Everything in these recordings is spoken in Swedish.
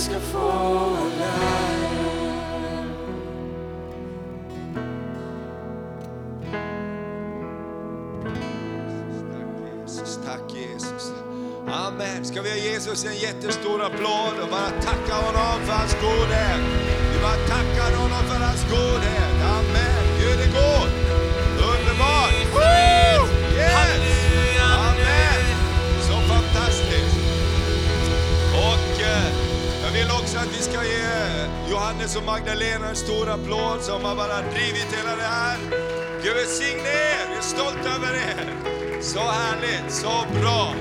ska få lära. Tack Jesus. Amen. Ska vi ge Jesus en jättestor applåd och bara tacka honom för hans godhet. Vi bara tackar honom för hans godhet. Ska ge Johannes och Magdalena en stor applåd som har bara drivit hela det här. Gud välsigne er, vi är stolta över er. Så härligt, så bra.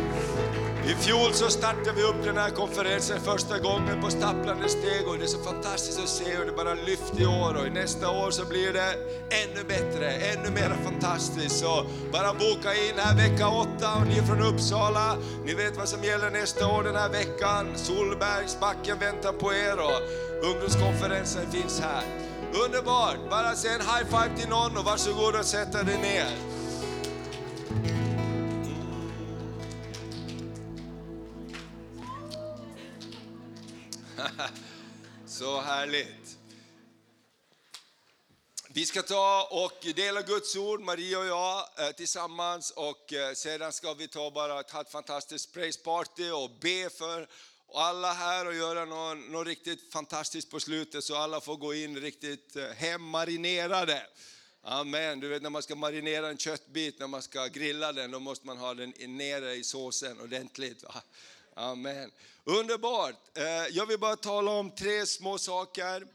I fjol så startade vi upp den här konferensen första gången på stapplande steg och det är så fantastiskt att se hur det bara lyfter i år och i nästa år så blir det ännu bättre, ännu mer fantastiskt. Så bara boka in här vecka åtta och ni är från Uppsala, ni vet vad som gäller nästa år den här veckan. Solbergsbacken väntar på er och ungdomskonferensen finns här. Underbart! Bara säg en high five till någon och varsågod och sätta dig ner. Så härligt. Vi ska ta och dela Guds ord, Maria och jag, eh, tillsammans och eh, sedan ska vi ta bara ett fantastiskt praise party och be för alla här och göra något, något riktigt fantastiskt på slutet så alla får gå in riktigt eh, hemmarinerade. Amen. Du vet när man ska marinera en köttbit, när man ska grilla den, då måste man ha den nere i såsen ordentligt. Va? Amen. Underbart. Eh, jag vill bara tala om tre små saker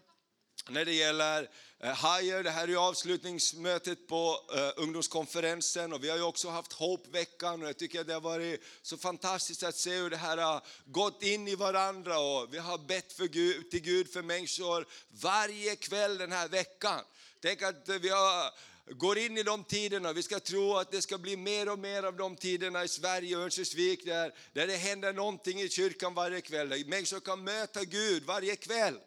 när det gäller eh, Higher. Det här är avslutningsmötet på eh, ungdomskonferensen och vi har ju också haft Hope-veckan och jag tycker att det har varit så fantastiskt att se hur det här har gått in i varandra och vi har bett för Gud, till Gud för människor varje kväll den här veckan. Tänk att vi har går in i de tiderna. Vi ska tro att det ska bli mer och mer av de tiderna i Sverige och Örnsköldsvik där, där det händer någonting i kyrkan varje kväll. Där människor kan möta Gud varje kväll.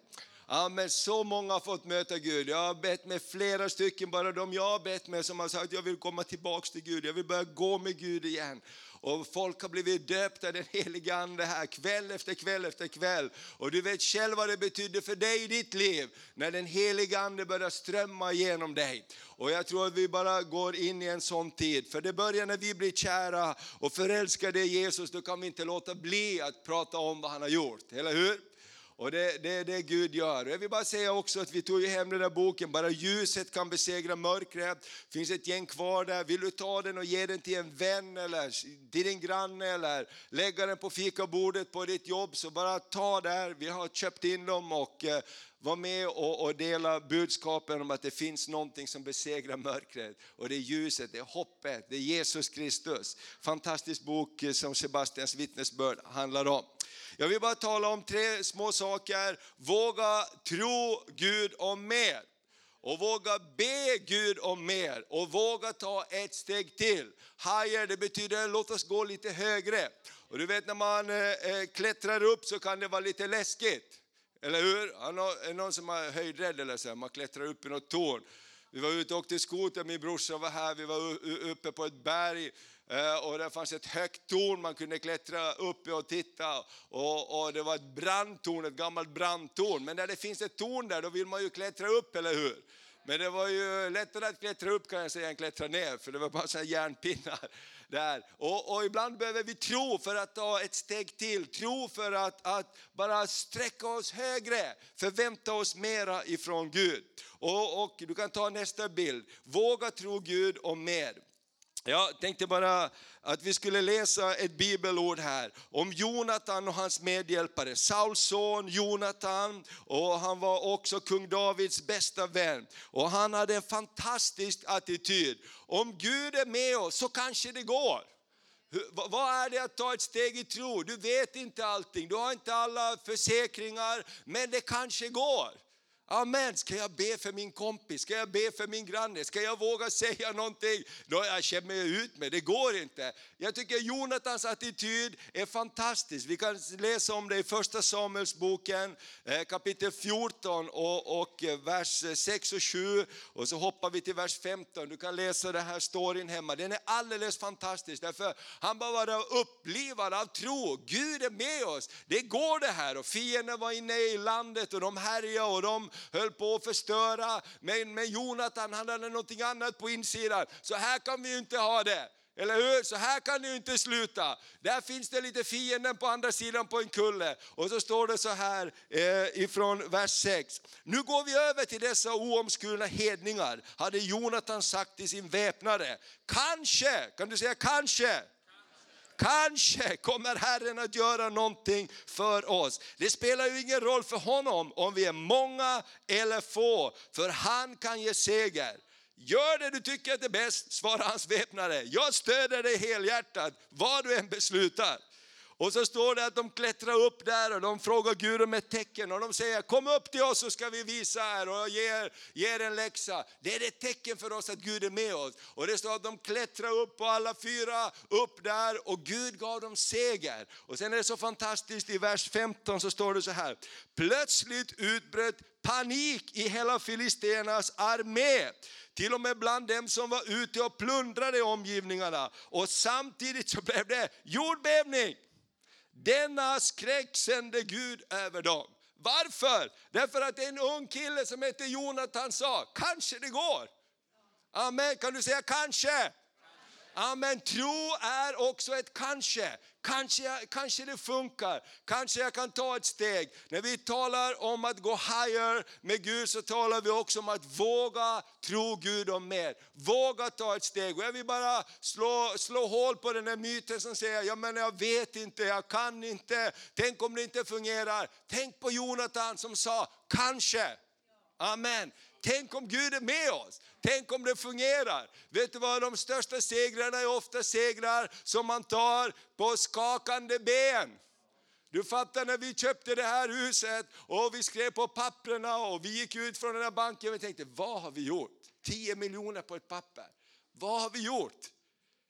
Ja, men så många har fått möta Gud. Jag har bett med flera stycken, bara de jag har bett med som har sagt jag vill komma tillbaks till Gud, jag vill börja gå med Gud igen. Och folk har blivit döpta den helige Ande här kväll efter kväll efter kväll. Och du vet själv vad det betyder för dig i ditt liv när den helige Ande börjar strömma genom dig. Och jag tror att vi bara går in i en sån tid. För det börjar när vi blir kära och förälskade i Jesus, då kan vi inte låta bli att prata om vad han har gjort, eller hur? Och det, det är det Gud gör. Jag vill bara säga också att vi tog ju hem den där boken, Bara ljuset kan besegra mörkret. Det finns ett gäng kvar där. Vill du ta den och ge den till en vän eller till din granne eller lägga den på fikabordet på ditt jobb så bara ta där. Vi har köpt in dem och eh, var med och, och dela budskapen om att det finns någonting som besegrar mörkret. Och det är ljuset, det är hoppet, det är Jesus Kristus. Fantastisk bok eh, som Sebastians vittnesbörd handlar om. Jag vill bara tala om tre små saker. Våga tro Gud om mer. Och våga be Gud om mer och våga ta ett steg till. Higher, det betyder låt oss gå lite högre. Och du vet när man eh, eh klättrar upp så kan det vara lite läskigt. Eller hur? Är det någon som är höjdrädd eller så? Man klättrar upp i något torn. Vi var ute och åkte skoter, min brorsa var här, vi var uppe på ett berg Eh, och det fanns ett högt torn man kunde klättra upp i och titta. Och, och, det var ett brandtorn, ett gammalt brandtorn. Men när det finns ett torn där, då vill man ju klättra upp, eller hur? Men det var ju lättare att klättra upp kan jag säga än klättra ner, för det var bara sådana järnpinnar där. Och, och, ibland behöver vi tro för att ta ett steg till, tro för att, att bara sträcka oss högre, förvänta oss mera ifrån Gud. Och, och du kan ta nästa bild, våga tro Gud om mer. Jag tänkte bara att vi skulle läsa ett bibelord här om Jonatan och hans medhjälpare. Sauls son Jonatan och han var också kung Davids bästa vän. Och han hade en fantastisk attityd. Om Gud är med oss så kanske det går. Vad är det att ta ett steg i tro? Du vet inte allting, du har inte alla försäkringar, men det kanske går. Amen. Ska jag be för min kompis? Ska jag be för min granne? Ska jag våga säga någonting? Då jag känner mig ut mig, det går inte. Jag tycker Jonathans attityd är fantastisk. Vi kan läsa om det i första Samuelsboken eh, kapitel 14 och, och vers 6 och 7. Och så hoppar vi till vers 15. Du kan läsa den här storyn hemma. Den är alldeles fantastisk. Därför han bara var upplivad av tro. Gud är med oss. Det går det här. Och fienden var inne i landet och de härjade och de höll på att förstöra. Men, men Jonathan han hade någonting annat på insidan. Så här kan vi ju inte ha det. Eller hur? Så här kan det ju inte sluta. Där finns det lite fienden på andra sidan på en kulle. Och så står det så här eh, ifrån vers 6. Nu går vi över till dessa oomskurna hedningar, hade Jonathan sagt till sin väpnare. Kanske, kan du säga kanske? Kanske kommer Herren att göra någonting för oss. Det spelar ju ingen roll för honom om vi är många eller få, för han kan ge seger. Gör det du tycker är bäst, svarar hans väpnare. Jag stöder dig helhjärtat, vad du än beslutar. Och så står det att de klättrar upp där och de frågar Gud om ett tecken och de säger kom upp till oss så ska vi visa er och ge er en läxa. Det är ett tecken för oss att Gud är med oss. Och det står att de klättrar upp på alla fyra, upp där och Gud gav dem seger. Och sen är det så fantastiskt i vers 15 så står det så här. Plötsligt utbröt panik i hela Filisternas armé till och med bland dem som var ute och plundrade omgivningarna. Och samtidigt så blev det jordbävning. Denna skräck sände Gud över dem. Varför? Därför att en ung kille som heter Jonathan sa, kanske det går. Amen, kan du säga kanske? Amen. Tro är också ett kanske. Kanske, kanske det funkar, kanske jag kan ta ett steg. När vi talar om att gå higher med Gud så talar vi också om att våga tro Gud om mer. Våga ta ett steg. Och jag vill bara slå, slå hål på den här myten som säger, ja men jag vet inte, jag kan inte, tänk om det inte fungerar. Tänk på Jonathan som sa, kanske. Amen. Tänk om Gud är med oss. Tänk om det fungerar. Vet du vad, de största segrarna är ofta segrar som man tar på skakande ben. Du fattar när vi köpte det här huset och vi skrev på papperna och vi gick ut från den här banken och tänkte, vad har vi gjort? 10 miljoner på ett papper. Vad har vi gjort?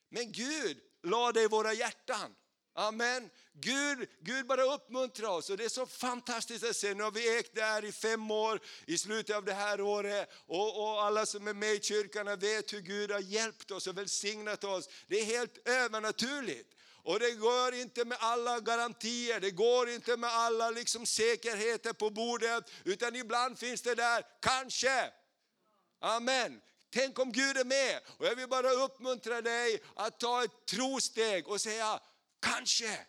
Men Gud la det i våra hjärtan. Amen. Gud, Gud bara uppmuntrar oss och det är så fantastiskt att se. Nu har vi ägt det här i fem år i slutet av det här året och, och alla som är med i kyrkan vet hur Gud har hjälpt oss och välsignat oss. Det är helt övernaturligt. Och det går inte med alla garantier, det går inte med alla liksom säkerheter på bordet, utan ibland finns det där, kanske. Amen. Tänk om Gud är med. Och jag vill bara uppmuntra dig att ta ett trosteg och säga, Kanske.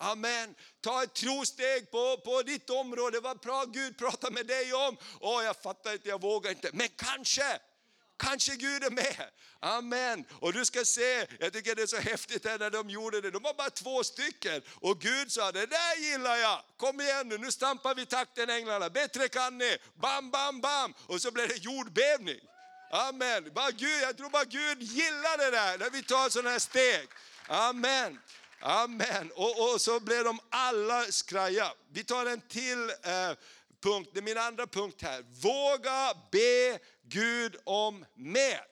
Amen. Ta ett trosteg på, på ditt område. Vad bra Gud pratar med dig om. Åh, jag fattar inte, jag vågar inte. Men kanske. Kanske Gud är med. Amen. Och du ska se, jag tycker det är så häftigt här när de gjorde det. De var bara två stycken. Och Gud sa, det där gillar jag. Kom igen nu, nu stampar vi takten änglarna. Bättre kan ni. Bam, bam, bam. Och så blev det jordbävning. Amen. Bara Gud, jag tror bara Gud gillar det där när vi tar sådana här steg. Amen. Amen. Och, och, så blev de alla skraja. Vi tar en till eh, punkt, det är min andra punkt här. Våga be Gud om mer.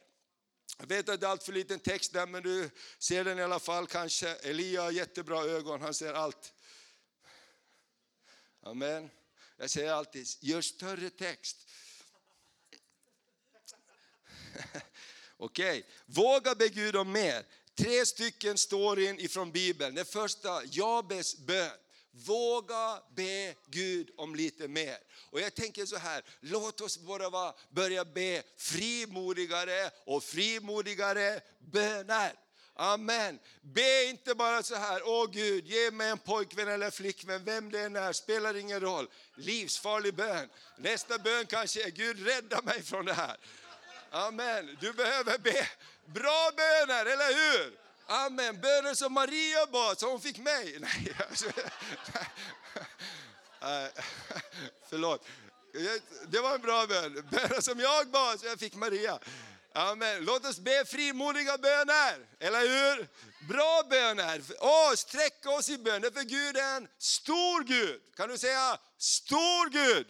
Jag vet att det är allt för liten text där, men du ser den i alla fall kanske. Elia har jättebra ögon, han ser allt. Amen. Jag säger alltid, gör större text. Okej, okay. våga be Gud om mer. Tre stycken storyn ifrån Bibeln. Den första, Jabes bön. Våga be Gud om lite mer. Och jag tänker så här, låt oss bara börja be frimodigare och frimodigare böner. Amen. Be inte bara så här, åh Gud, ge mig en pojkvän eller flickvän, vem det än är, spelar ingen roll. Livsfarlig bön. Nästa bön kanske är, Gud rädda mig från det här. Amen. Du behöver be bra böner, eller hur? Amen. Böner som Maria bad, så hon fick mig. Nej, alltså, nej. Förlåt. Det var en bra bön. Böner som jag bad, så jag fick Maria. Amen. Låt oss be frimodiga böner, eller hur? Bra böner. Åh, sträcka oss i bön, för Gud är en stor Gud. Kan du säga stor Gud?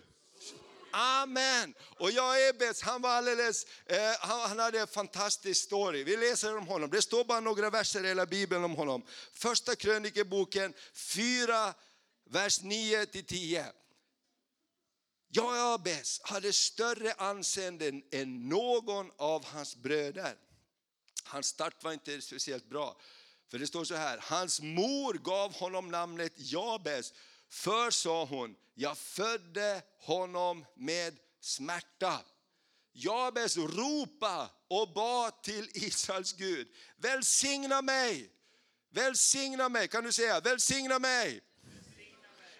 Amen! Och Jabes, han var alldeles, eh, han, han hade en fantastisk story. Vi läser om honom. Det står bara några verser i hela Bibeln om honom. Första krönikeboken 4, vers 9 till 10. Jabes hade större anseende än någon av hans bröder. Hans start var inte speciellt bra. För det står så här, hans mor gav honom namnet Jabes, för sa hon, jag födde honom med smärta. Jabes ropa och bad till Israels Gud, välsigna mig, välsigna mig, kan du säga välsigna mig?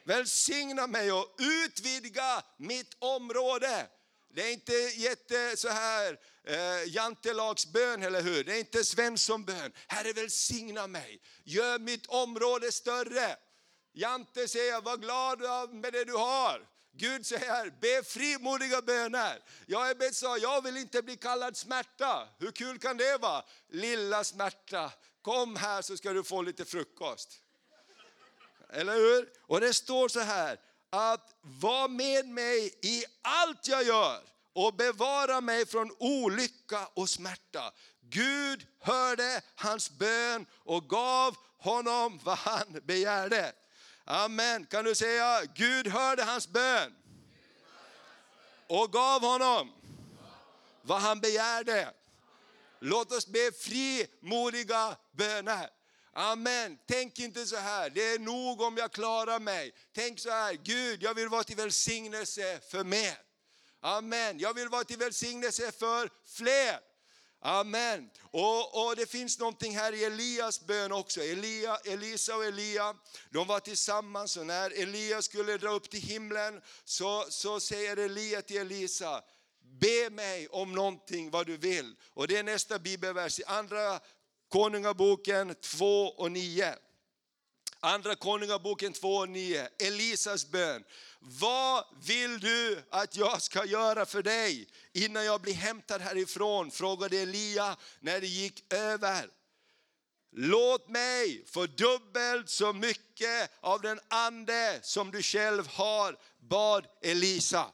Välsigna mig och utvidga mitt område. Det är inte jätte så här eh, jantelagsbön, eller hur? Det är inte Svenssonbön. Herre välsigna mig, gör mitt område större. Jante säger, var glad med det du har. Gud säger, be frimodiga böner. Jag är bett sa, jag vill inte bli kallad smärta. Hur kul kan det vara? Lilla smärta, kom här så ska du få lite frukost. Eller hur? Och det står så här, att var med mig i allt jag gör och bevara mig från olycka och smärta. Gud hörde hans bön och gav honom vad han begärde. Amen. Kan du säga Gud hörde hans bön och gav honom vad han begärde. Låt oss be frimodiga böner. Amen. Tänk inte så här, det är nog om jag klarar mig. Tänk så här, Gud jag vill vara till välsignelse för mer. Amen. Jag vill vara till välsignelse för fler. Amen. Och, och, det finns någonting här i Elias bön också. Elia, Elisa och Elia, de var tillsammans och när Elia skulle dra upp till himlen så, så säger Elia till Elisa, be mig om någonting vad du vill. Och det är nästa bibelvers i andra Konungaboken 2 och 9. Andra Konungaboken 2.9. Elisas bön. Vad vill du att jag ska göra för dig innan jag blir hämtad härifrån? Frågade Elia när det gick över. Låt mig få dubbelt så mycket av den ande som du själv har, bad Elisa.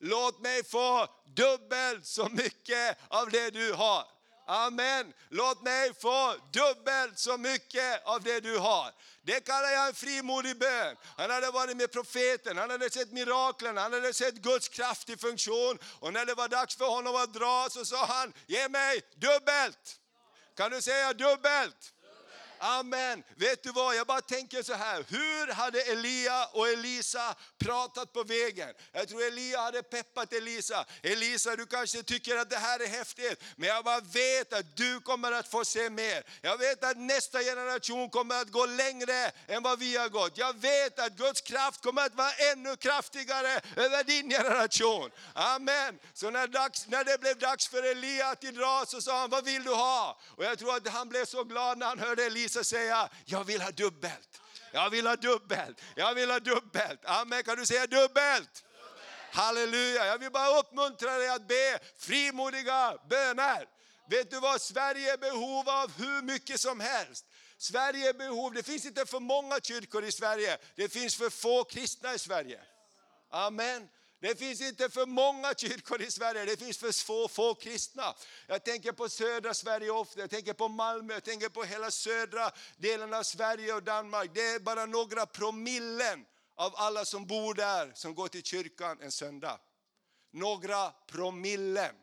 Låt mig få dubbelt så mycket av det du har. Amen. Låt mig få dubbelt så mycket av det du har. Det kallar jag en frimodig bön. Han hade varit med profeten, han hade sett miraklen, han hade sett Guds kraft i funktion. Och när det var dags för honom att dra så sa han, ge mig dubbelt. Kan du säga dubbelt? Amen. Vet du vad, jag bara tänker så här. Hur hade Elia och Elisa pratat på vägen? Jag tror Elia hade peppat Elisa. Elisa, du kanske tycker att det här är häftigt, men jag bara vet att du kommer att få se mer. Jag vet att nästa generation kommer att gå längre än vad vi har gått. Jag vet att Guds kraft kommer att vara ännu kraftigare över din generation. Amen. Så när, dags, när det blev dags för Elia att dra så sa han, vad vill du ha? Och jag tror att han blev så glad när han hörde Visa säga, jag vill ha dubbelt. Jag vill ha dubbelt, jag vill ha dubbelt. Amen, kan du säga dubbelt? Halleluja, jag vill bara uppmuntra dig att be frimodiga böner. Vet du vad, Sverige är behov av hur mycket som helst. Sverige är behov, det finns inte för många kyrkor i Sverige, det finns för få kristna i Sverige. Amen. Det finns inte för många kyrkor i Sverige, det finns för få, få kristna. Jag tänker på södra Sverige ofta, jag tänker på Malmö, jag tänker på hela södra delen av Sverige och Danmark. Det är bara några promillen av alla som bor där som går till kyrkan en söndag. Några promillen,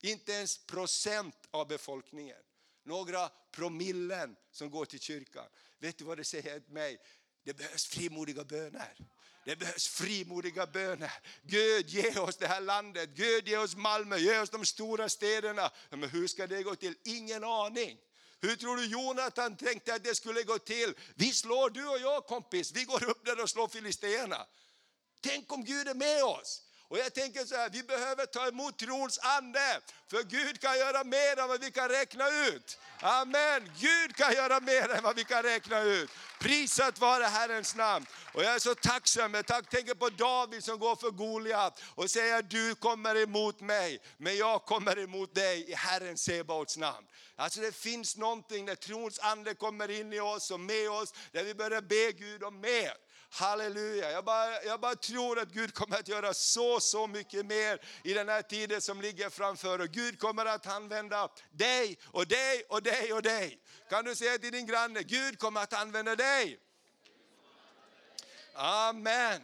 inte ens procent av befolkningen. Några promillen som går till kyrkan. Vet du vad det säger till mig? Det behövs frimodiga böner. Det behövs frimodiga böner. Gud ge oss det här landet, Gud ge oss Malmö, ge oss de stora städerna. Men hur ska det gå till? Ingen aning. Hur tror du Jonathan tänkte att det skulle gå till? Vi slår du och jag kompis, vi går upp där och slår filisterna. Tänk om Gud är med oss. Och jag tänker så här, vi behöver ta emot trons ande. För Gud kan göra mer än vad vi kan räkna ut. Amen. Gud kan göra mer än vad vi kan räkna ut. Prisat vare Herrens namn. Och jag är så tacksam. Jag tänker på David som går för Goliat och säger du kommer emot mig, men jag kommer emot dig i Herren Sebaots namn. Alltså det finns någonting när trons ande kommer in i oss och med oss, där vi börjar be Gud om mer. Halleluja. Jag bara, jag bara tror att Gud kommer att göra så, så mycket mer i den här tiden som ligger framför. Och Gud kommer att använda dig och dig och dig och dig. Kan du säga till din granne, Gud kommer att använda dig. Amen.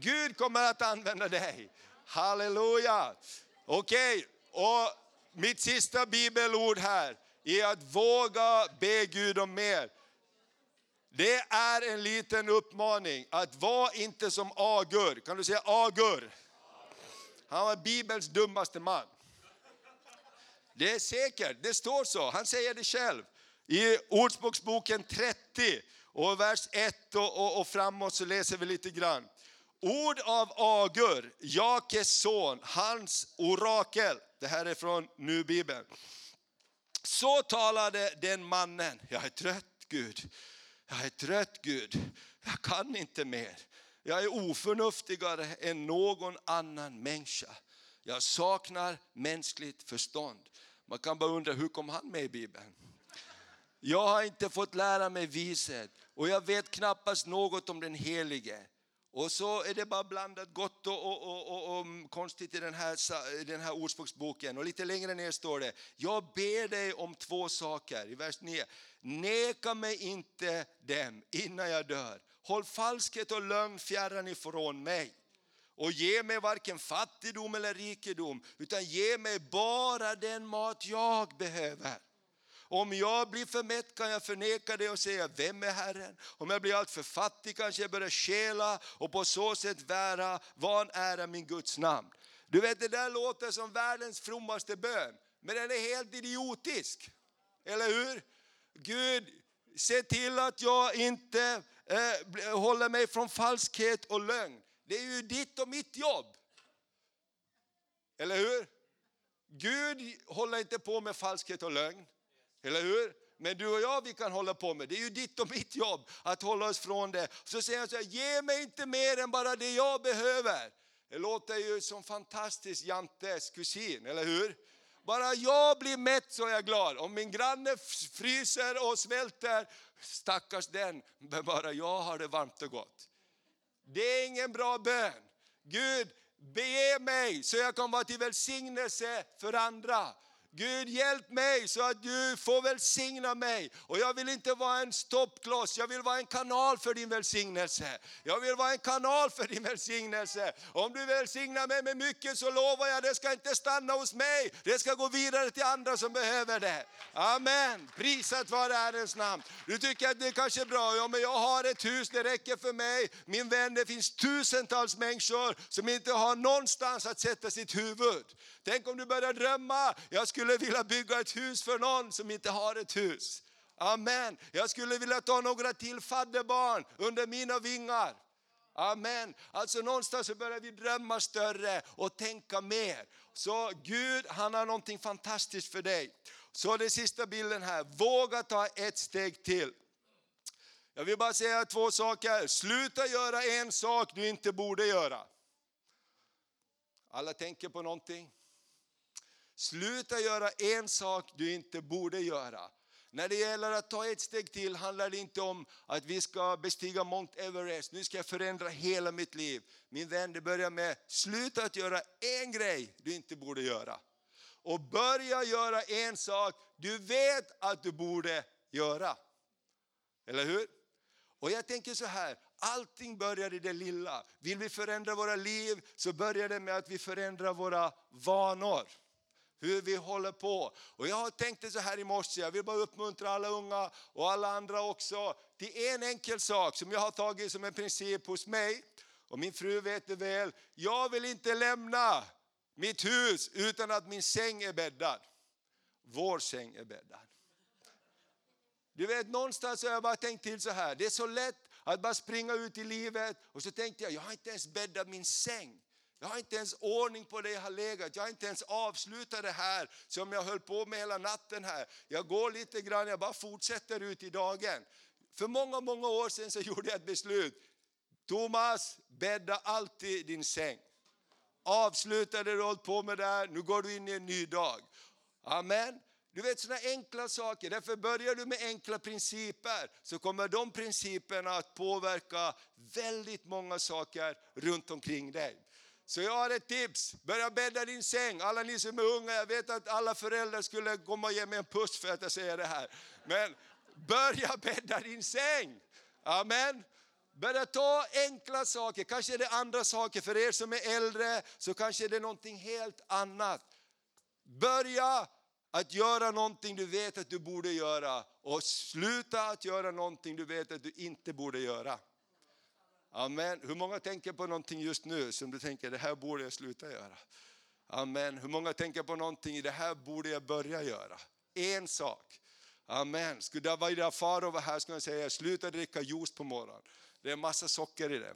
Gud kommer att använda dig. Halleluja. Okej, okay. och mitt sista bibelord här är att våga be Gud om mer. Det är en liten uppmaning att vara inte som Agur. Kan du säga Agur? Han var Bibelns dummaste man. Det är säkert, det står så. Han säger det själv. I Ordspråksboken 30 och vers 1 och, och, och framåt så läser vi lite grann. Ord av Agur, Jakes son, hans orakel. Det här är från Nu Bibeln. Så talade den mannen, jag är trött Gud, jag är trött Gud, jag kan inte mer. Jag är oförnuftigare än någon annan människa. Jag saknar mänskligt förstånd. Man kan bara undra, hur kom han med i Bibeln? Jag har inte fått lära mig vishet och jag vet knappast något om den Helige. Och så är det bara blandat gott och, och, och, och konstigt i den här, i den här ordspråksboken. Och lite längre ner står det, jag ber dig om två saker, i vers 9. Neka mig inte dem innan jag dör. Håll falskhet och lögn fjärran ifrån mig. Och ge mig varken fattigdom eller rikedom, utan ge mig bara den mat jag behöver. Om jag blir för mätt kan jag förneka det och säga, vem är Herren? Om jag blir alltför fattig kanske jag börjar stjäla och på så sätt vära, vanära min Guds namn. Du vet det där låter som världens frommaste bön, men den är helt idiotisk. Eller hur? Gud, se till att jag inte eh, håller mig från falskhet och lögn. Det är ju ditt och mitt jobb. Eller hur? Gud håller inte på med falskhet och lögn. Eller hur? Men du och jag vi kan hålla på med, det är ju ditt och mitt jobb att hålla oss från det. Så säger han så här, ge mig inte mer än bara det jag behöver. Det låter ju som fantastiskt Jantes kusin, eller hur? Bara jag blir mätt så är jag glad. Om min granne fryser och svälter, stackars den, men bara jag har det varmt och gott. Det är ingen bra bön. Gud, bege mig så jag kan vara till välsignelse för andra. Gud hjälp mig så att du får välsigna mig. Och jag vill inte vara en stoppkloss, jag vill vara en kanal för din välsignelse. Jag vill vara en kanal för din välsignelse. Om du välsignar mig med mycket så lovar jag, det ska inte stanna hos mig. Det ska gå vidare till andra som behöver det. Amen. Prisat vare Herrens namn. Du tycker att det kanske är bra, ja men jag har ett hus, det räcker för mig. Min vän, det finns tusentals människor som inte har någonstans att sätta sitt huvud. Tänk om du börjar drömma, jag skulle vilja bygga ett hus för någon som inte har ett hus. Amen. Jag skulle vilja ta några till fadderbarn under mina vingar. Amen. Alltså någonstans så börjar vi drömma större och tänka mer. Så Gud han har någonting fantastiskt för dig. Så den sista bilden här, våga ta ett steg till. Jag vill bara säga två saker. Sluta göra en sak du inte borde göra. Alla tänker på någonting. Sluta göra en sak du inte borde göra. När det gäller att ta ett steg till handlar det inte om att vi ska bestiga Mount Everest, nu ska jag förändra hela mitt liv. Min vän, det börjar med, sluta att göra en grej du inte borde göra. Och börja göra en sak du vet att du borde göra. Eller hur? Och jag tänker så här, allting börjar i det lilla. Vill vi förändra våra liv så börjar det med att vi förändrar våra vanor hur vi håller på. Och jag tänkte så här i morse, jag vill bara uppmuntra alla unga och alla andra också till en enkel sak som jag har tagit som en princip hos mig. Och min fru vet det väl, jag vill inte lämna mitt hus utan att min säng är bäddad. Vår säng är bäddad. Du vet någonstans har jag bara tänkt till så här, det är så lätt att bara springa ut i livet och så tänkte jag, jag har inte ens bäddat min säng. Jag har inte ens ordning på det jag har legat. Jag har inte ens avslutat det här som jag höll på med hela natten här. Jag går lite grann, jag bara fortsätter ut i dagen. För många, många år sedan så gjorde jag ett beslut. Thomas, bädda alltid din säng. Avsluta det du hållit på med där, nu går du in i en ny dag. Amen. Du vet sådana enkla saker. Därför börjar du med enkla principer så kommer de principerna att påverka väldigt många saker runt omkring dig. Så jag har ett tips, börja bädda din säng. Alla ni som är unga, jag vet att alla föräldrar skulle komma och ge mig en puss för att jag säger det här. Men börja bädda din säng. Amen. Börja ta enkla saker, kanske är det andra saker. För er som är äldre så kanske är det någonting helt annat. Börja att göra någonting du vet att du borde göra och sluta att göra någonting du vet att du inte borde göra. Amen. Hur många tänker på någonting just nu som du tänker det här borde jag sluta göra? Amen. Hur många tänker på någonting det här borde jag börja göra? En sak. Amen. Skulle Davida Faro vara här skulle han säga sluta dricka juice på morgonen. Det är massa socker i det.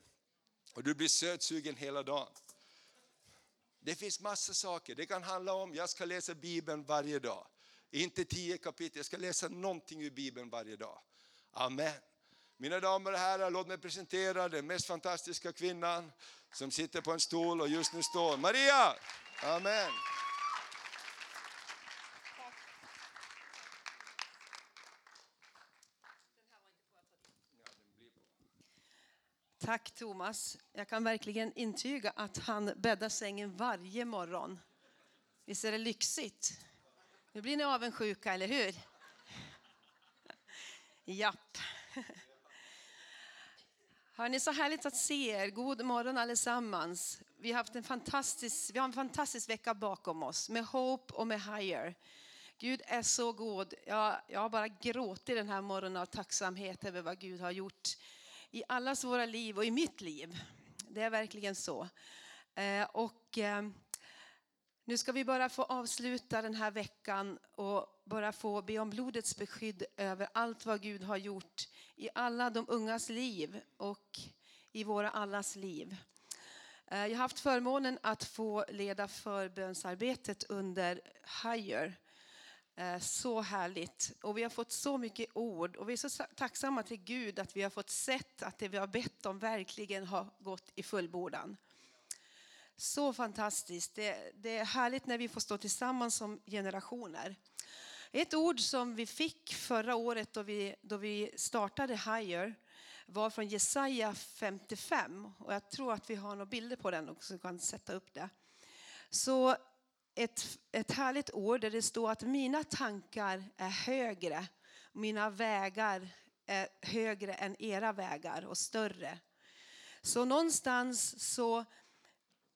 Och du blir sötsugen hela dagen. Det finns massa saker. Det kan handla om, jag ska läsa Bibeln varje dag. Inte tio kapitel, jag ska läsa någonting ur Bibeln varje dag. Amen. Mina damer och herrar, låt mig presentera den mest fantastiska kvinnan som sitter på en stol och just nu står. Maria! Amen. Tack Thomas. Jag kan verkligen intyga att han bäddar sängen varje morgon. Visst är det lyxigt? Nu blir ni avundsjuka, eller hur? Japp. Hörni, så härligt att se er. God morgon allesammans. Vi har, haft en fantastisk, vi har en fantastisk vecka bakom oss med Hope och med Higher. Gud är så god. Jag, jag har bara gråtit den här morgonen av tacksamhet över vad Gud har gjort i allas våra liv och i mitt liv. Det är verkligen så. Eh, och eh, nu ska vi bara få avsluta den här veckan och bara få be om blodets beskydd över allt vad Gud har gjort i alla de ungas liv och i våra allas liv. Eh, jag har haft förmånen att få leda förbönsarbetet under Higher. Eh, så härligt. Och vi har fått så mycket ord och vi är så tacksamma till Gud att vi har fått sett att det vi har bett om verkligen har gått i fullbordan. Så fantastiskt. Det, det, är härligt när vi får stå tillsammans som generationer. Ett ord som vi fick förra året då vi, då vi startade Higher var från Jesaja 55. Och jag tror att vi har några bilder på den också, kan sätta upp det. Så ett, ett härligt ord där det står att mina tankar är högre, mina vägar är högre än era vägar och större. Så någonstans så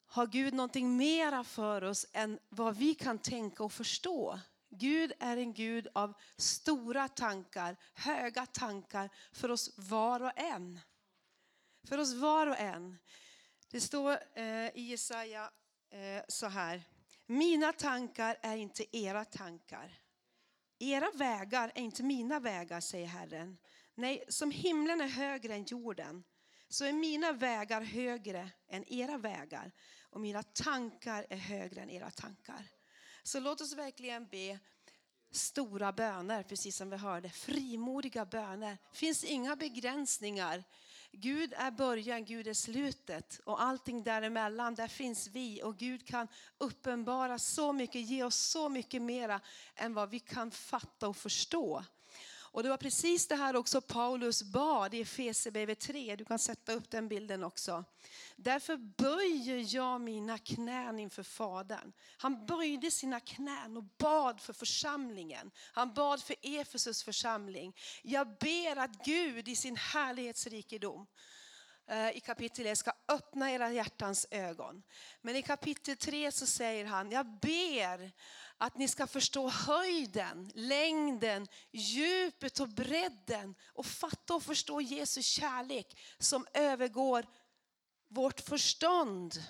har Gud någonting mera för oss än vad vi kan tänka och förstå. Gud är en Gud av stora tankar, höga tankar för oss var och en. För oss var och en. Det står eh, i Jesaja eh, så här. Mina tankar är inte era tankar. Era vägar är inte mina vägar, säger Herren. Nej, som himlen är högre än jorden så är mina vägar högre än era vägar och mina tankar är högre än era tankar. Så låt oss verkligen be stora böner, precis som vi hörde. Frimodiga böner. Det finns inga begränsningar. Gud är början, Gud är slutet och allting däremellan, där finns vi och Gud kan uppenbara så mycket, ge oss så mycket mera än vad vi kan fatta och förstå. Och det var precis det här också Paulus bad i Efesierbrevet 3. Du kan sätta upp den bilden också. Därför böjer jag mina knän inför Fadern. Han böjde sina knän och bad för församlingen. Han bad för Efesus församling. Jag ber att Gud i sin härlighetsrikedom eh, i kapitel 1 ska öppna era hjärtans ögon. Men i kapitel 3 så säger han, jag ber att ni ska förstå höjden, längden, djupet och bredden och fatta och förstå Jesu kärlek som övergår vårt förstånd.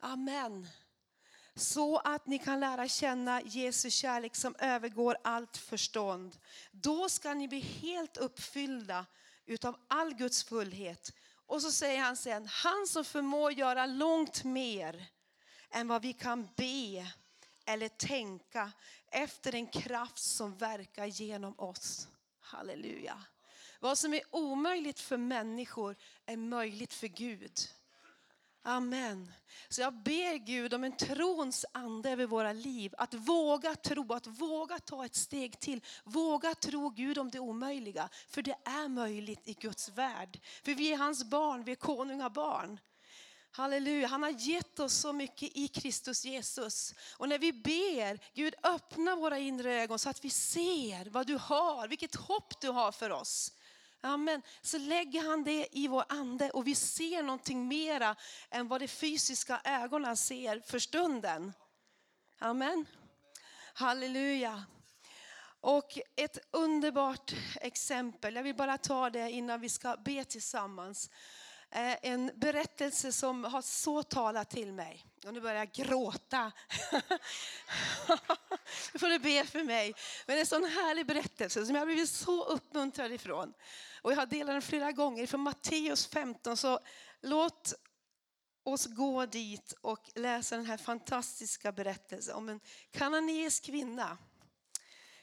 Amen. Så att ni kan lära känna Jesu kärlek som övergår allt förstånd. Då ska ni bli helt uppfyllda utav all Guds fullhet. Och så säger han sen, han som förmår göra långt mer än vad vi kan be eller tänka efter den kraft som verkar genom oss. Halleluja. Vad som är omöjligt för människor är möjligt för Gud. Amen. Så jag ber Gud om en trons ande över våra liv. Att våga tro, att våga ta ett steg till. Våga tro Gud om det omöjliga. För det är möjligt i Guds värld. För vi är hans barn, vi är konungabarn. Halleluja, han har gett oss så mycket i Kristus Jesus. Och när vi ber, Gud öppna våra inre ögon så att vi ser vad du har, vilket hopp du har för oss. Amen. Så lägger han det i vår ande och vi ser någonting mera än vad de fysiska ögonen ser för stunden. Amen. Halleluja. Och ett underbart exempel, jag vill bara ta det innan vi ska be tillsammans. Eh, en berättelse som har så talat till mig. Och nu börjar jag gråta. Nu får du be för mig. Men en sån härlig berättelse som jag har blivit så uppmuntrad ifrån. Och jag har delat den flera gånger från Matteus 15. Så låt oss gå dit och läsa den här fantastiska berättelsen om en kananeisk kvinna.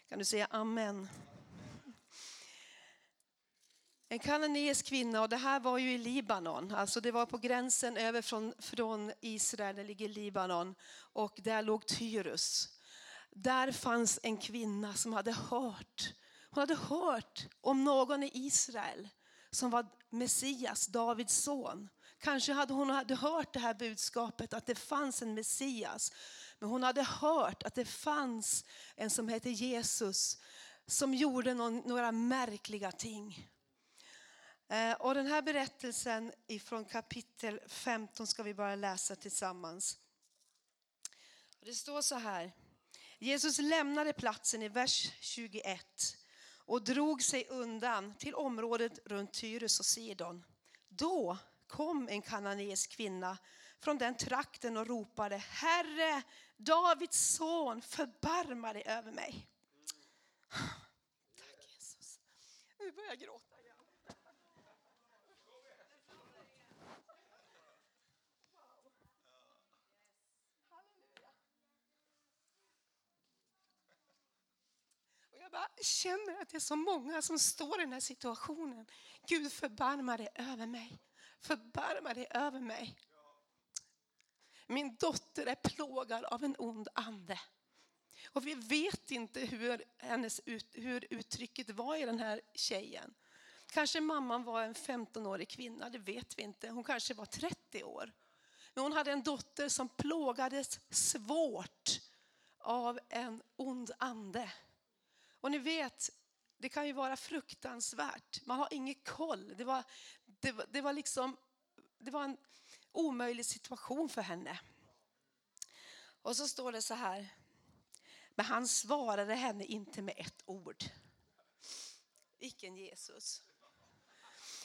Kan du säga amen? En kananeisk kvinna och det här var ju i Libanon. Alltså det var på gränsen över från, från Israel, där ligger Libanon. Och där låg Tyrus. Där fanns en kvinna som hade hört. Hon hade hört om någon i Israel som var Messias, Davids son. Kanske hade hon hade hört det här budskapet att det fanns en Messias. Men hon hade hört att det fanns en som hette Jesus som gjorde någon, några märkliga ting. Eh, och den här berättelsen ifrån kapitel 15 ska vi bara läsa tillsammans. Det står så här. Jesus lämnade platsen i vers 21 och drog sig undan till området runt Tyrus och Sidon. Då kom en kananeisk kvinna från den trakten och ropade Herre, Davids son, förbarma dig över mig. Tack Jesus. Nu börjar jag gråta. igen. Jag bara känner att det är så många som står i den här situationen. Gud förbarma dig över mig. Förbarma dig över mig. Min dotter är plågad av en ond ande. Och vi vet inte hur, hennes ut, hur uttrycket var i den här tjejen. Kanske mamman var en 15-årig kvinna, det vet vi inte. Hon kanske var 30 år. Men hon hade en dotter som plågades svårt av en ond ande. Och ni vet, det kan ju vara fruktansvärt. Man har ingen koll. Det var, det, det var, liksom, det var en omöjlig situation för henne. Och så står det så här. Men han svarade henne inte med ett ord. Vilken Jesus.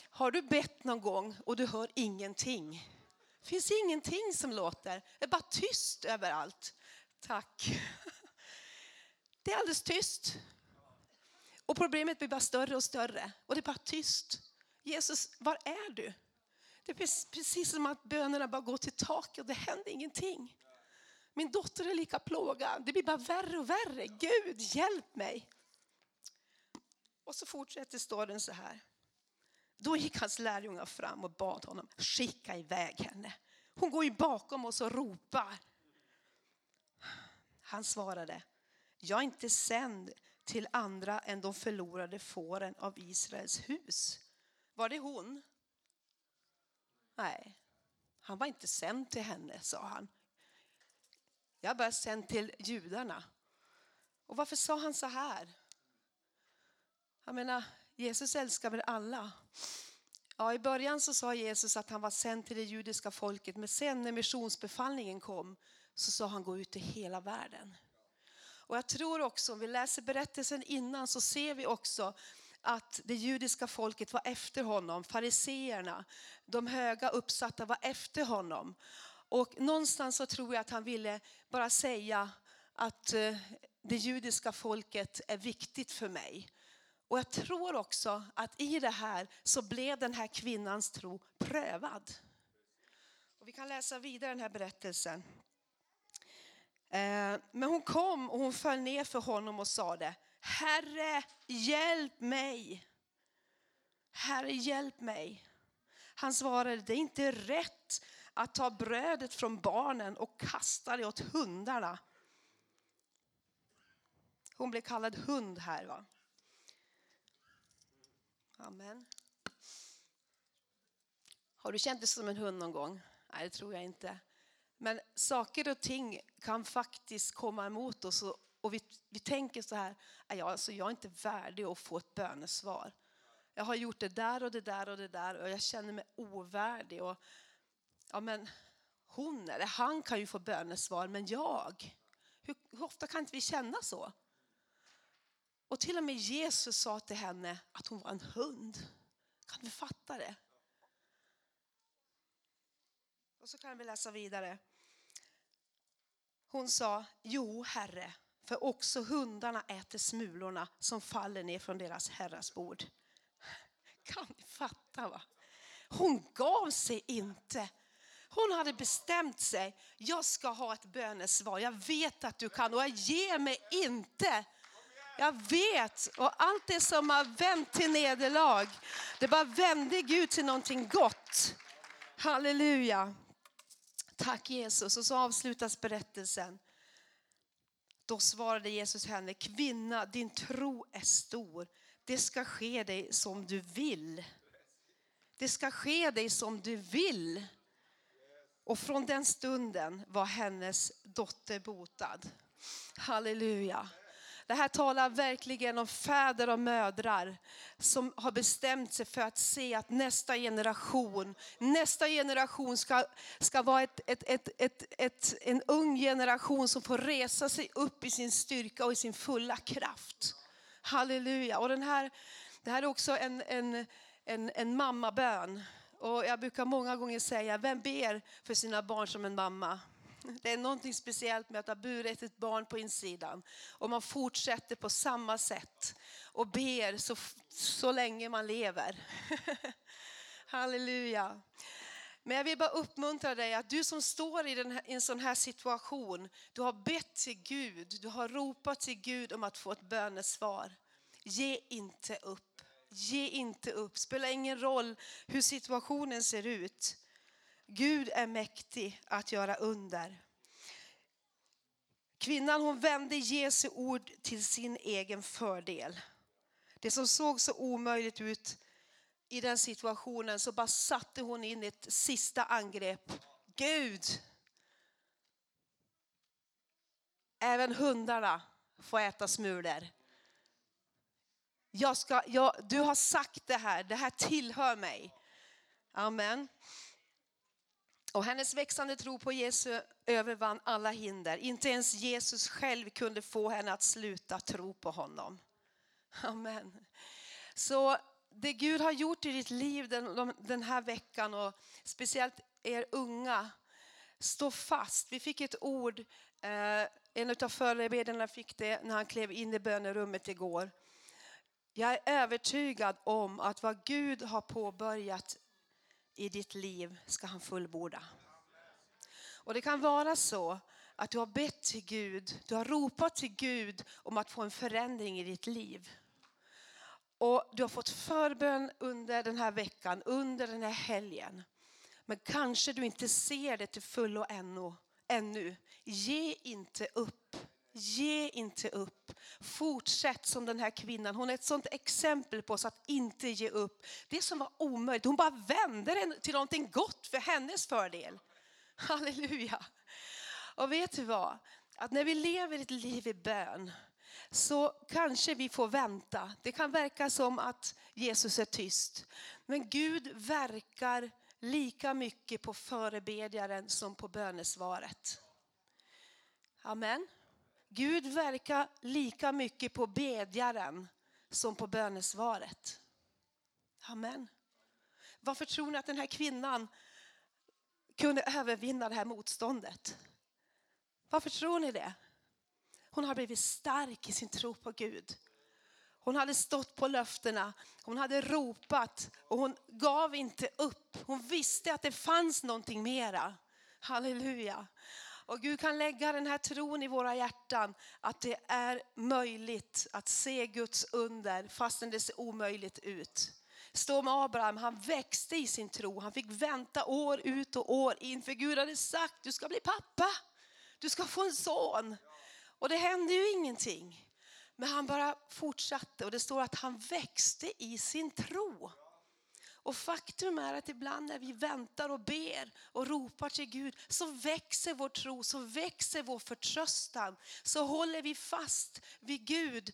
Har du bett någon gång och du hör ingenting? Det finns ingenting som låter. Det är bara tyst överallt. Tack. Det är alldeles tyst. Och problemet blir bara större och större och det är bara tyst. Jesus, var är du? Det är precis som att bönerna bara går till taket och det händer ingenting. Min dotter är lika plågad. Det blir bara värre och värre. Gud, hjälp mig. Och så fortsätter storyn så här. Då gick hans lärjungar fram och bad honom skicka iväg henne. Hon går ju bakom oss och ropar. Han svarade, jag är inte sänd till andra än de förlorade fåren av Israels hus. Var det hon? Nej, han var inte sänd till henne, sa han. Jag är bara sänd till judarna. Och varför sa han så här? Jag menar, Jesus älskar väl alla. Ja, I början så sa Jesus att han var sänd till det judiska folket men sen när missionsbefallningen kom så sa han gå ut i hela världen. Och jag tror också, om vi läser berättelsen innan så ser vi också att det judiska folket var efter honom, fariseerna, de höga uppsatta var efter honom. Och någonstans så tror jag att han ville bara säga att eh, det judiska folket är viktigt för mig. Och jag tror också att i det här så blev den här kvinnans tro prövad. Och vi kan läsa vidare den här berättelsen. Eh, men hon kom och hon föll ner för honom och sade Herre, hjälp mig. Herre, hjälp mig. Han svarade, det är inte rätt att ta brödet från barnen och kasta det åt hundarna. Hon blev kallad hund här. va? Amen. Har du känt dig som en hund någon gång? Nej, det tror jag inte. Men saker och ting kan faktiskt komma emot oss och, och vi, vi tänker så här, ja, jag, alltså, jag är inte värdig att få ett bönesvar. Jag har gjort det där och det där och det där och jag känner mig ovärdig. Och, ja, men hon eller han kan ju få bönesvar, men jag? Hur, hur ofta kan inte vi känna så? Och till och med Jesus sa till henne att hon var en hund. Kan du fatta det? Och så kan vi läsa vidare. Hon sa, jo herre, för också hundarna äter smulorna som faller ner från deras herras bord. Kan ni fatta va? Hon gav sig inte. Hon hade bestämt sig. Jag ska ha ett bönesvar. Jag vet att du kan och jag ger mig inte. Jag vet. Och allt det som har vänt till nederlag, det bara vände Gud till någonting gott. Halleluja. Tack Jesus. Och så avslutas berättelsen. Då svarade Jesus henne, kvinna din tro är stor. Det ska ske dig som du vill. Det ska ske dig som du vill. Och från den stunden var hennes dotter botad. Halleluja. Det här talar verkligen om fäder och mödrar som har bestämt sig för att se att nästa generation, nästa generation ska, ska vara ett, ett, ett, ett, ett, en ung generation som får resa sig upp i sin styrka och i sin fulla kraft. Halleluja. Och den här, det här är också en, en, en, en mammabön. Och jag brukar många gånger säga, vem ber för sina barn som en mamma? Det är någonting speciellt med att ha burit ett barn på insidan. Och man fortsätter på samma sätt och ber så, så länge man lever. Halleluja. Men jag vill bara uppmuntra dig att du som står i, den här, i en sån här situation, du har bett till Gud, du har ropat till Gud om att få ett bönesvar. Ge inte upp. Ge inte upp. Spelar ingen roll hur situationen ser ut. Gud är mäktig att göra under. Kvinnan hon vände Jesu ord till sin egen fördel. Det som såg så omöjligt ut i den situationen så bara satte hon in ett sista angrepp. Gud, även hundarna får äta smulor. Jag ska, jag, du har sagt det här, det här tillhör mig. Amen. Och hennes växande tro på Jesus övervann alla hinder. Inte ens Jesus själv kunde få henne att sluta tro på honom. Amen. Så det Gud har gjort i ditt liv den, den här veckan och speciellt er unga, stå fast. Vi fick ett ord, eh, en av förebedjarna fick det när han klev in i bönerummet igår. Jag är övertygad om att vad Gud har påbörjat i ditt liv ska han fullborda. Och det kan vara så att du har bett till Gud, du har ropat till Gud om att få en förändring i ditt liv. Och du har fått förbön under den här veckan, under den här helgen. Men kanske du inte ser det till fullo ännu. ännu. Ge inte upp. Ge inte upp. Fortsätt som den här kvinnan. Hon är ett sånt exempel på oss att inte ge upp. Det som var omöjligt, hon bara vände det till någonting gott för hennes fördel. Halleluja. Och vet du vad? Att när vi lever ett liv i bön så kanske vi får vänta. Det kan verka som att Jesus är tyst. Men Gud verkar lika mycket på förebedjaren som på bönesvaret. Amen. Gud verkar lika mycket på bedjaren som på bönesvaret. Amen. Varför tror ni att den här kvinnan kunde övervinna det här motståndet? Varför tror ni det? Hon har blivit stark i sin tro på Gud. Hon hade stått på löftena, hon hade ropat och hon gav inte upp. Hon visste att det fanns någonting mera. Halleluja. Och Gud kan lägga den här tron i våra hjärtan att det är möjligt att se Guds under fastän det ser omöjligt ut. Stå med Abraham, han växte i sin tro. Han fick vänta år ut och år in för Gud hade sagt du ska bli pappa. Du ska få en son. Och det hände ju ingenting. Men han bara fortsatte och det står att han växte i sin tro. Och faktum är att ibland när vi väntar och ber och ropar till Gud så växer vår tro, så växer vår förtröstan. Så håller vi fast vid Gud.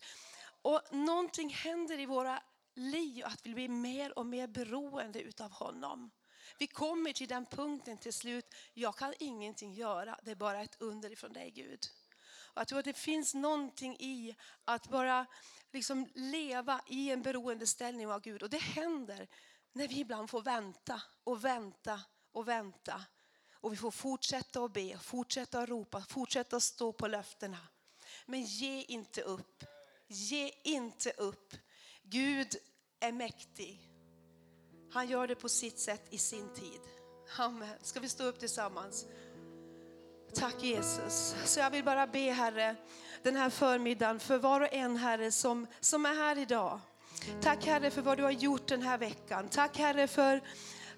Och någonting händer i våra liv att vi blir mer och mer beroende utav honom. Vi kommer till den punkten till slut, jag kan ingenting göra, det är bara ett under ifrån dig Gud. Och jag tror att det finns någonting i att bara liksom leva i en beroendeställning av Gud. Och det händer när vi ibland får vänta och vänta och vänta. Och vi får fortsätta att be, fortsätta att ropa, fortsätta att stå på löftena. Men ge inte upp. Ge inte upp. Gud är mäktig. Han gör det på sitt sätt i sin tid. Amen. Ska vi stå upp tillsammans? Tack Jesus. Så jag vill bara be Herre den här förmiddagen för var och en Herre som, som är här idag. Tack Herre för vad du har gjort den här veckan. Tack Herre för,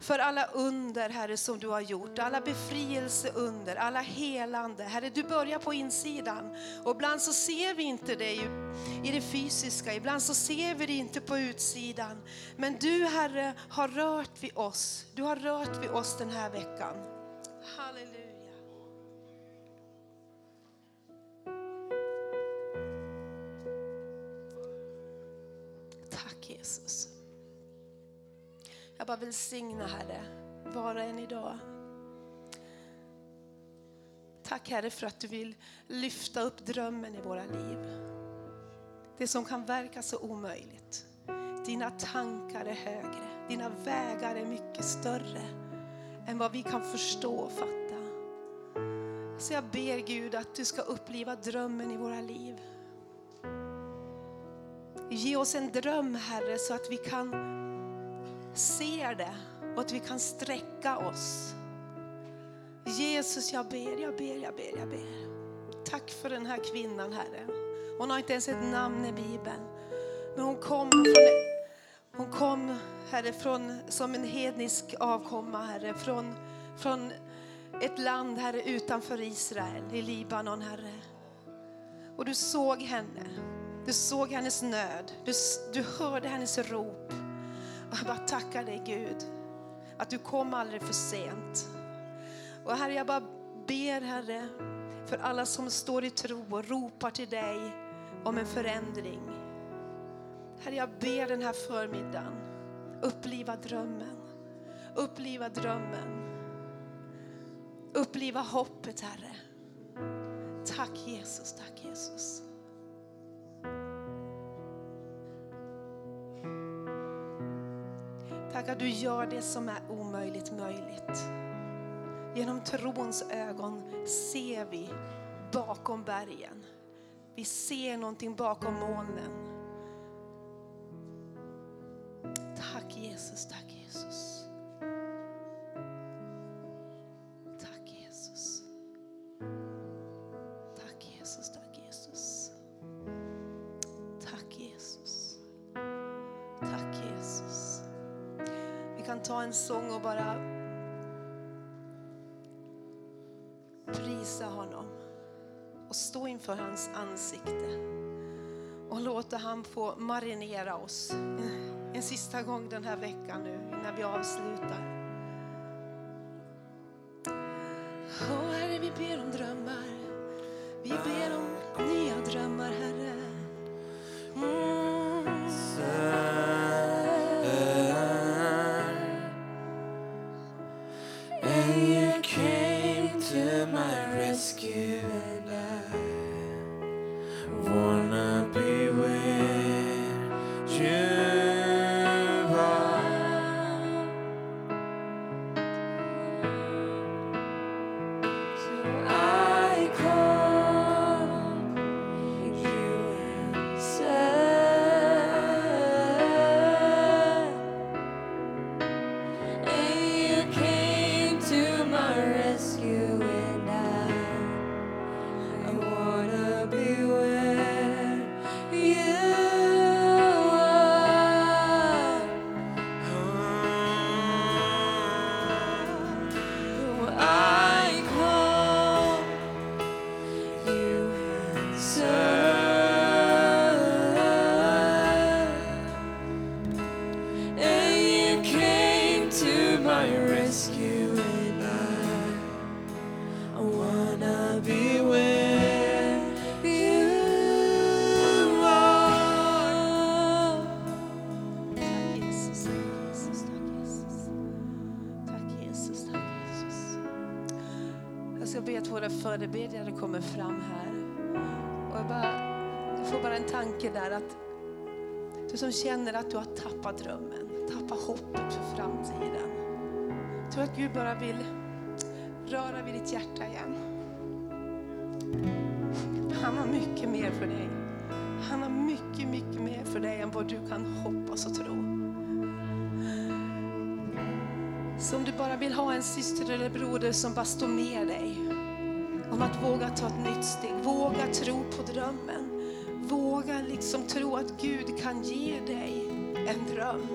för alla under Herre som du har gjort. Alla befrielseunder, alla helande. Herre du börjar på insidan och ibland så ser vi inte det i det fysiska. Ibland så ser vi det inte på utsidan. Men du Herre har rört vid oss. Du har rört vid oss den här veckan. Halleluja. Tack Jesus. Jag bara välsigna Herre, var och en idag. Tack Herre för att du vill lyfta upp drömmen i våra liv. Det som kan verka så omöjligt. Dina tankar är högre, dina vägar är mycket större än vad vi kan förstå och fatta. Så jag ber Gud att du ska uppliva drömmen i våra liv. Ge oss en dröm Herre så att vi kan se det och att vi kan sträcka oss. Jesus jag ber, jag ber, jag ber, jag ber. Tack för den här kvinnan Herre. Hon har inte ens ett namn i Bibeln. Men hon kom från, hon kom Herre från, som en hednisk avkomma Herre. Från, från ett land Herre utanför Israel, i Libanon Herre. Och du såg henne. Du såg hennes nöd. Du, du hörde hennes rop. Och jag bara tackar dig Gud att du kom aldrig för sent. Och Herre, jag bara ber Herre för alla som står i tro och ropar till dig om en förändring. Herre, jag ber den här förmiddagen uppliva drömmen. Uppliva drömmen. Uppliva hoppet, Herre. Tack Jesus, tack Jesus. Tack du gör det som är omöjligt möjligt. Genom trons ögon ser vi bakom bergen. Vi ser någonting bakom molnen. Tack Jesus, tack för hans ansikte och låta han få marinera oss en sista gång den här veckan nu innan vi avslutar. Och Herre, vi ber om drömmar. Vi ber om nya drömmar, Herre. Mm. And you came to my rescue, fram här. Och jag, bara, jag får bara en tanke där att du som känner att du har tappat drömmen, tappat hoppet för framtiden. Jag tror att Gud bara vill röra vid ditt hjärta igen. Han har mycket mer för dig. Han har mycket, mycket mer för dig än vad du kan hoppas och tro. Så om du bara vill ha en syster eller broder som bara står med dig om att våga ta ett nytt steg, våga tro på drömmen. Våga liksom tro att Gud kan ge dig en dröm.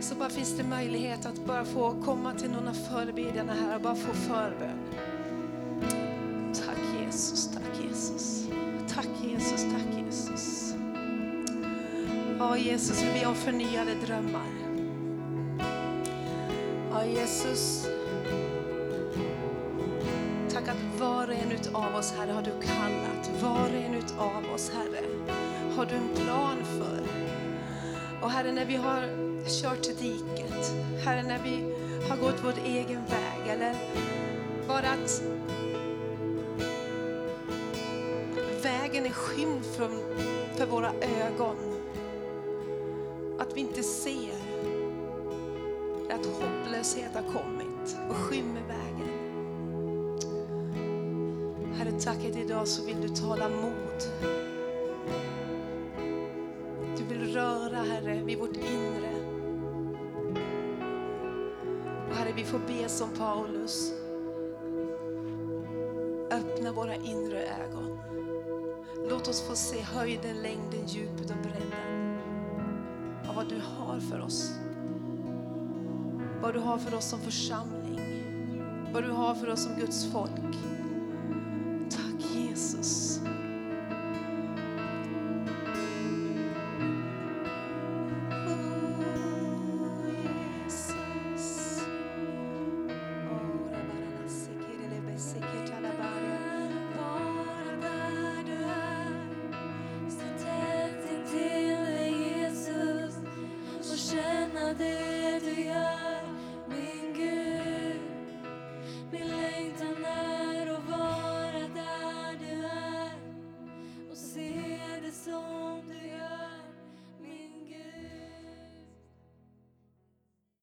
Så bara finns det möjlighet att bara få komma till någon av förebedjarna här och bara få förbön. Tack Jesus, tack Jesus. Tack Jesus, tack Jesus. Ja Jesus, vi ber om förnyade drömmar. Ja Jesus. Av oss Herre har du kallat. Var och en utav oss Herre har du en plan för. Och Herre när vi har kört till diket. Herre när vi har gått vår egen väg. Eller bara att vägen är skymd från, för våra ögon. Att vi inte ser att hopplöshet har kommit och skymmer vägen. Herre, tack att idag så vill du tala mod. Du vill röra, Herre, vid vårt inre. Och Herre, vi får be som Paulus. Öppna våra inre ögon. Låt oss få se höjden, längden, djupet och bredden av vad du har för oss. Vad du har för oss som församling. Vad du har för oss som Guds folk.